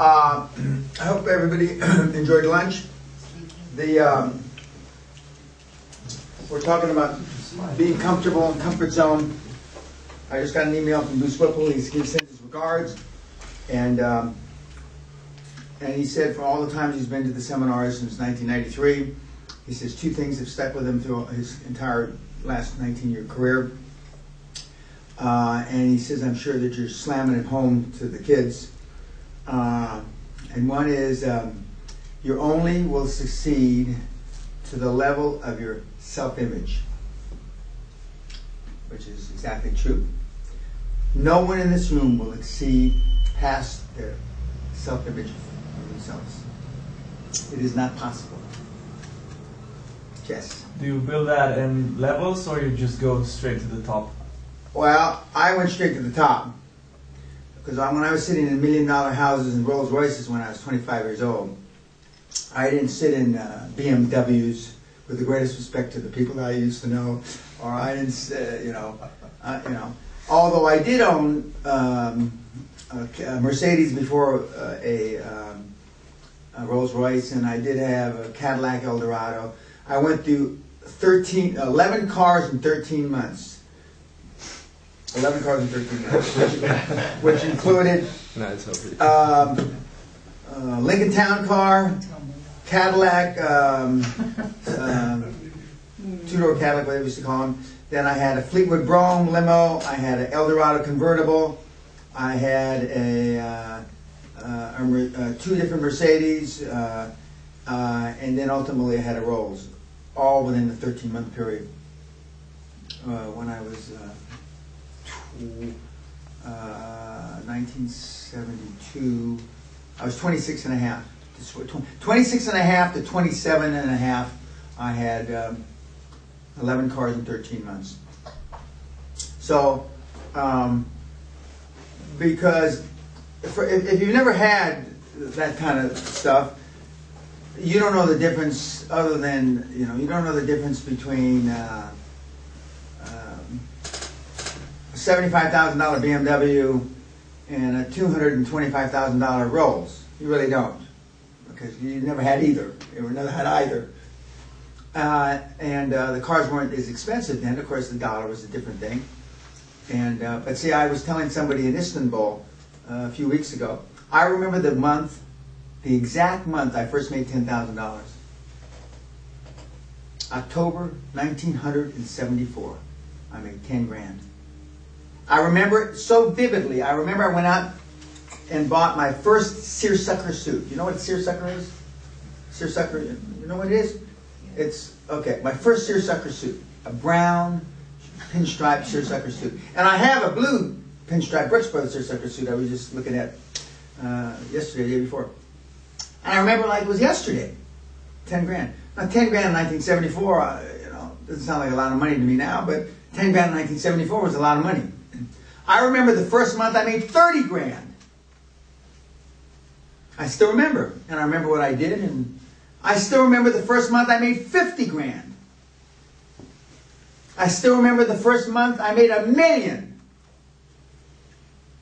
Uh, I hope everybody enjoyed lunch. The, um, we're talking about being comfortable in comfort zone. I just got an email from Bruce Whipple, he sends his regards. And, um, and he said for all the times he's been to the seminars since 1993, he says two things have stuck with him through his entire last 19-year career. Uh, and he says, I'm sure that you're slamming it home to the kids. Uh, and one is, um, you only will succeed to the level of your self-image, which is exactly true. No one in this room will exceed past their self-image of themselves. It is not possible. Yes. Do you build that in levels or you just go straight to the top? Well, I went straight to the top. Because when I was sitting in million dollar houses and Rolls Royces when I was 25 years old, I didn't sit in uh, BMWs with the greatest respect to the people that I used to know, or I didn't, uh, you know, uh, you know. Although I did own um, a Mercedes before uh, a, um, a Rolls Royce, and I did have a Cadillac Eldorado. I went through 13, 11 cars in 13 months. 11 cars in 13 months, which, which included um, uh, Lincoln Town car, Cadillac, um, um, two-door Cadillac, whatever you used to call them. Then I had a Fleetwood Brougham limo. I had an Eldorado convertible. I had a, uh, uh, a uh, two different Mercedes, uh, uh, and then ultimately I had a Rolls, all within the 13-month period. when I was uh, 1972, I was 26 and a half. 26 and a half to 27 and a half, I had um, 11 cars in 13 months. So, um, because for, if, if you've never had that kind of stuff, you don't know the difference other than, you know, you don't know the difference between uh, $75,000 BMW and a $225,000 Rolls. You really don't, because you never had either. You never had either. Uh, and uh, the cars weren't as expensive then. Of course, the dollar was a different thing. And uh, but see, I was telling somebody in Istanbul uh, a few weeks ago. I remember the month, the exact month I first made ten thousand dollars. October 1974. I made ten grand. I remember it so vividly. I remember I went out and bought my first seersucker suit. You know what seersucker is? Seersucker, you know what it is? It's, okay, my first seersucker suit. A brown pinstripe seersucker suit. And I have a blue pinstripe Brooks Brothers seersucker suit I was just looking at uh, yesterday, the day before. And I remember like it was yesterday. 10 grand. Now 10 grand in 1974, uh, you know, doesn't sound like a lot of money to me now, but 10 grand in 1974 was a lot of money. I remember the first month I made 30 grand. I still remember. And I remember what I did. And I still remember the first month I made 50 grand. I still remember the first month I made a million.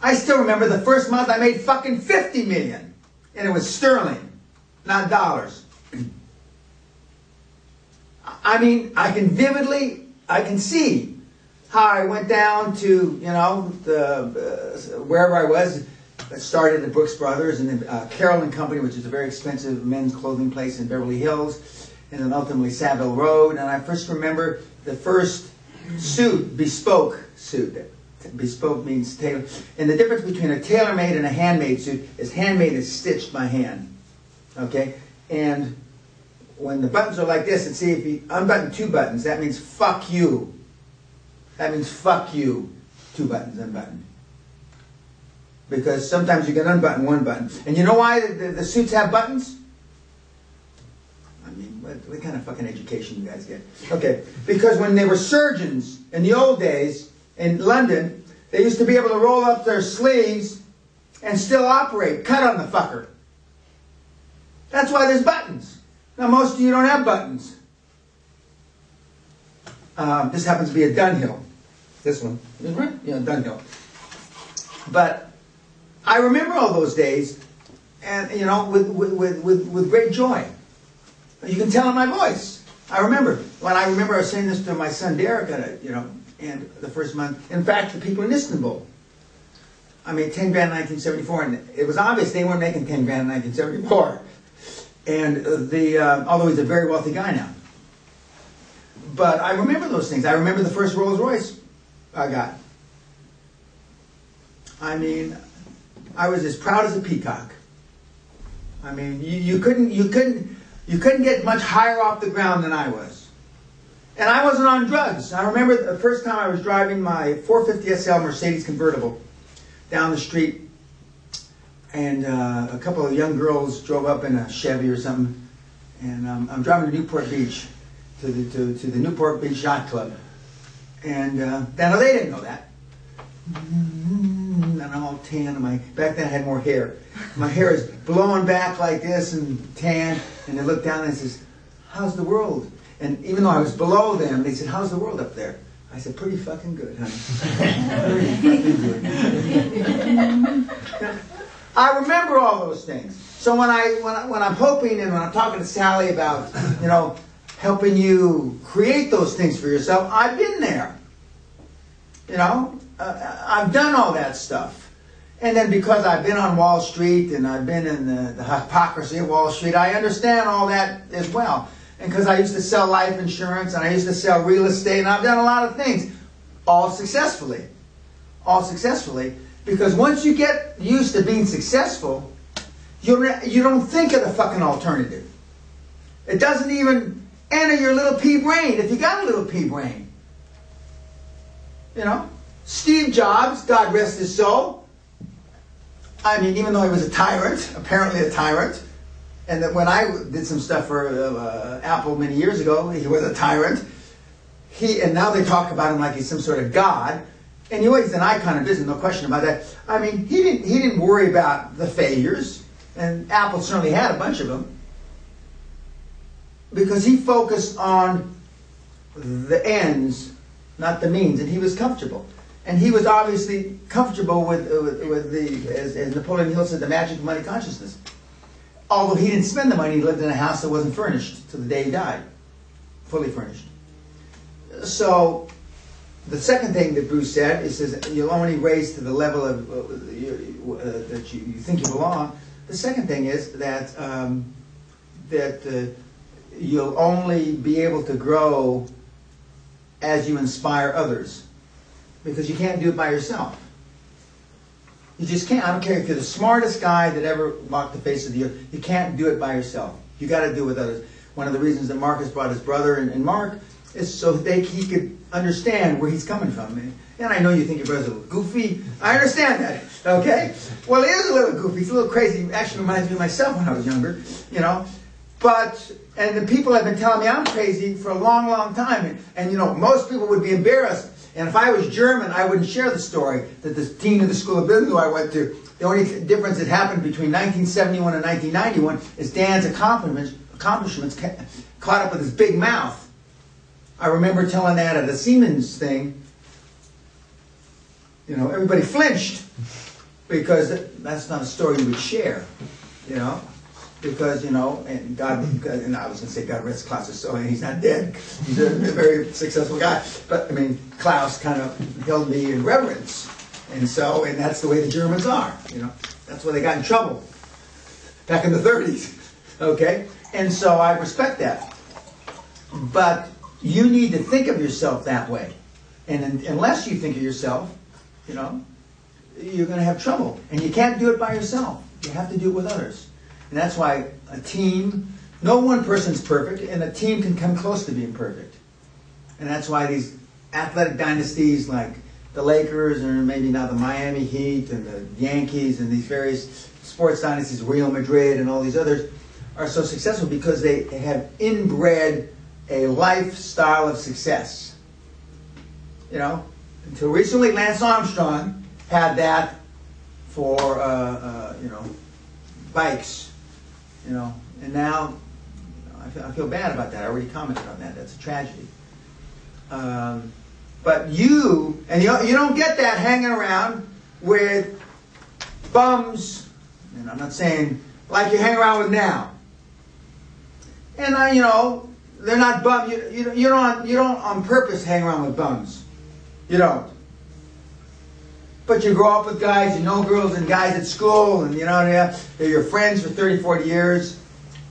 I still remember the first month I made fucking 50 million. And it was sterling, not dollars. I mean, I can vividly, I can see how I went down to, you know, the, uh, wherever I was. Started at Brooks Brothers and then uh, Carroll and Company, which is a very expensive men's clothing place in Beverly Hills, and then ultimately Savile Row. And I first remember the first suit, bespoke suit. Bespoke means tailor. And the difference between a tailor-made and a handmade suit is handmade is stitched by hand. Okay? And when the buttons are like this, and see if you unbutton two buttons, that means fuck you. That means fuck you. Two buttons unbuttoned. Because sometimes you can unbutton one button. And you know why the, the, suits have buttons? I mean, what, what kind of fucking education you guys get? Okay, because when they were surgeons in the old days in London, they used to be able to roll up their sleeves and still operate, cut on the fucker. That's why there's buttons. Now, most of you don't have buttons. Um, this happens to be a Dunhill. This one, right? Yeah, Dunhill. But I remember all those days and you know, with, with, with, with, with great joy. You can tell in my voice. I remember when I remember I was saying this to my son Derek, uh, you know, and the first month. In fact, the people in Istanbul. I made ten grand in 1974, and it was obvious they weren't making ten grand in 1974. And the uh, although he's a very wealthy guy now. But I remember those things. I remember the first Rolls Royce I got. I mean, I was as proud as a peacock. I mean, you, you couldn't you couldn't you couldn't get much higher off the ground than I was. And I wasn't on drugs. I remember the first time I was driving my 450 SL Mercedes convertible down the street, and uh, a couple of young girls drove up in a Chevy or something, and um, I'm driving to Newport Beach, to the to, to the Newport Beach Yacht Club, and uh, now they didn't know that. And I'm all tan, and my back then I had more hair. My hair is blowing back like this and tan, and they look down and says, "How's the world?" And even though I was below them, they said, "How's the world up there?" I said, "Pretty fucking good, honey." Pretty fucking good. I remember all those things. So when I when I, when I'm hoping and when I'm talking to Sally about you know helping you create those things for yourself, I've been there. You know, uh, I've done all that stuff. And then because I've been on Wall Street and I've been in the, the hypocrisy of Wall Street, I understand all that as well. And because I used to sell life insurance and I used to sell real estate and I've done a lot of things, all successfully. All successfully. Because once you get used to being successful, you you don't think of the fucking alternative. It doesn't even enter your little pea brain if you got a little pea brain. You know? Steve Jobs, God rest his soul. I mean, even though he was a tyrant, apparently a tyrant, and that when I did some stuff for uh, Apple many years ago, he was a tyrant. He and now they talk about him like he's some sort of god. And you he's an icon of business, no question about that. I mean, he didn't he didn't worry about the failures, and Apple certainly had a bunch of them because he focused on the ends, not the means, and he was comfortable. And he was obviously comfortable with, with, with the, as, as Napoleon Hill said, the magic of money consciousness. Although he didn't spend the money, he lived in a house that wasn't furnished till the day he died, fully furnished. So, the second thing that Bruce said is, says you'll only raise to the level of uh, you, uh, that you, you, think you belong. The second thing is that um, that uh, you'll only be able to grow as you inspire others because you can't do it by yourself. You just can't. I don't care if you're the smartest guy that ever walked the face of the earth. You can't do it by yourself. You got to do it with others. One of the reasons that Marcus brought his brother and, and Mark is so that they, he could understand where he's coming from. And, and I know you think your brother's a little goofy. I understand that. Okay? Well, he is a little goofy. He's a little crazy. He actually reminds me of myself when I was younger. You know, but, and the people have been telling me I'm crazy for a long, long time. And, and, you know, most people would be embarrassed. And if I was German, I wouldn't share the story that the dean of the School of Business I went to, the only difference that happened between 1971 and 1991 is Dan's accomplishments, caught up with his big mouth. I remember telling that at a Siemens thing. You know, everybody flinched because that's not a story you would share. You know, because you know, and God, and I was to say God rest Klaus' and he's not dead. He's a, a, very successful guy. But I mean, Klaus kind of held me in reverence, and so, and that's the way the Germans are. You know, that's why they got in trouble back in the 30s. Okay, and so I respect that. But you need to think of yourself that way, and in, unless you think of yourself, you know, you're to have trouble, and you can't do it by yourself. You have to do it with others. And that's why a team, no one person's perfect, and a team can come close to being perfect. And that's why these athletic dynasties like the Lakers, or maybe now the Miami Heat, and the Yankees, and these various sports dynasties, Real Madrid, and all these others, are so successful because they have inbred a lifestyle of success. You know, until recently, Lance Armstrong had that for, uh, uh, you know, bikes you know, and now I feel, I feel bad about that. I already commented on that. That's a tragedy. Um, but you, and you, you don't get that hanging around with bums, and I'm not saying like you hang around with now. And I, you know, they're not bum. You, you, you don't you don't on purpose hang around with bums. You don't. But you grow up with guys, you know girls and guys at school, and you know they're, your friends for 30, 40 years.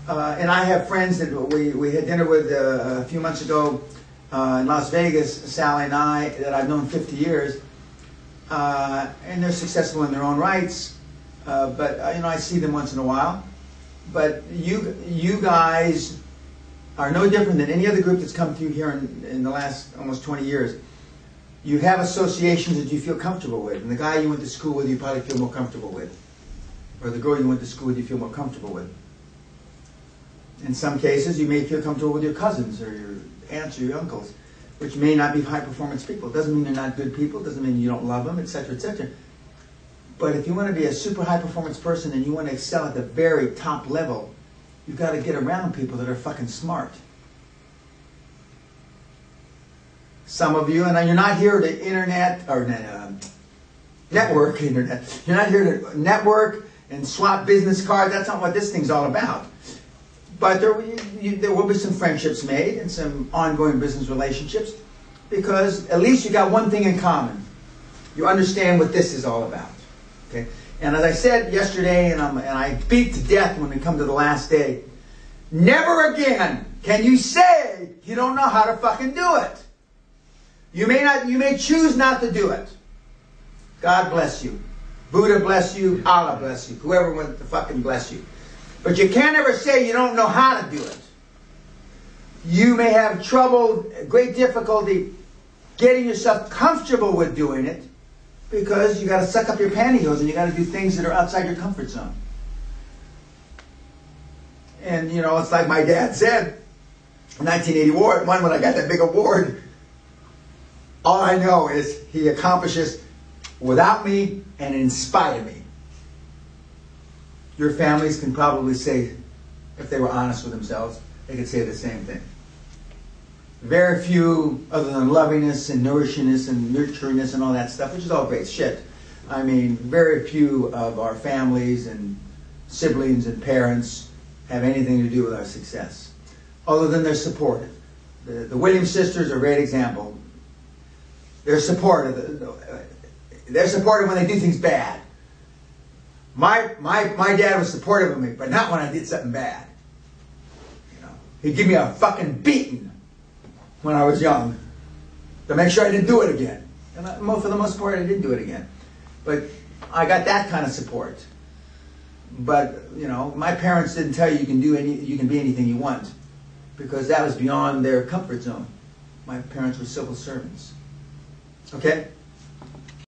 Uh, and I have friends that we, we had dinner with uh, a few months ago uh, in Las Vegas, Sally and I, that I've known 50 years. Uh, and they're successful in their own rights. Uh, but uh, you know, I see them once in a while. But you you guys are no different than any other group that's come through here in, in the last almost 20 years. You have associations that you feel comfortable with, and the guy you went to school with, you probably feel more comfortable with, or the girl you went to school with, you feel more comfortable with. In some cases, you may feel comfortable with your cousins or your aunts or your uncles, which may not be high performance people. Doesn't mean they're not good people. Doesn't mean you don't love them, etc., etc. But if you want to be a super high performance person and you want to excel at the very top level, you've got to get around people that are fucking smart. Some of you, and you're not here to internet or um, network internet. You're not here to network and swap business cards. That's not what this thing's all about. But there, you, there will be some friendships made and some ongoing business relationships because at least you got one thing in common. You understand what this is all about. Okay? And as I said yesterday, and, I'm, and I beat to death when we come to the last day, never again can you say you don't know how to fucking do it. You may not, you may choose not to do it. God bless you. Buddha bless you. Allah bless you. Whoever wants to fucking bless you. But you can't ever say you don't know how to do it. You may have trouble, great difficulty getting yourself comfortable with doing it because you got to suck up your pantyhose and you got to do things that are outside your comfort zone. And you know, it's like my dad said in 1981 when I got that big award. All I know is he accomplishes without me and in spite of me. Your families can probably say, if they were honest with themselves, they could say the same thing. Very few, other than lovingness and nourishingness and nurturingness and all that stuff, which is all great shit. I mean, very few of our families and siblings and parents have anything to do with our success, other than they're supportive. The, the Williams sisters are a great example. They're supportive. They're supportive when they do things bad. My, my, my dad was supportive of me, but not when I did something bad. You know, he'd give me a fucking beating when I was young to make sure I didn't do it again. And I, for the most part, I didn't do it again. But I got that kind of support. But you know, my parents didn't tell you you can do any, you can be anything you want, because that was beyond their comfort zone. My parents were civil servants. Okay.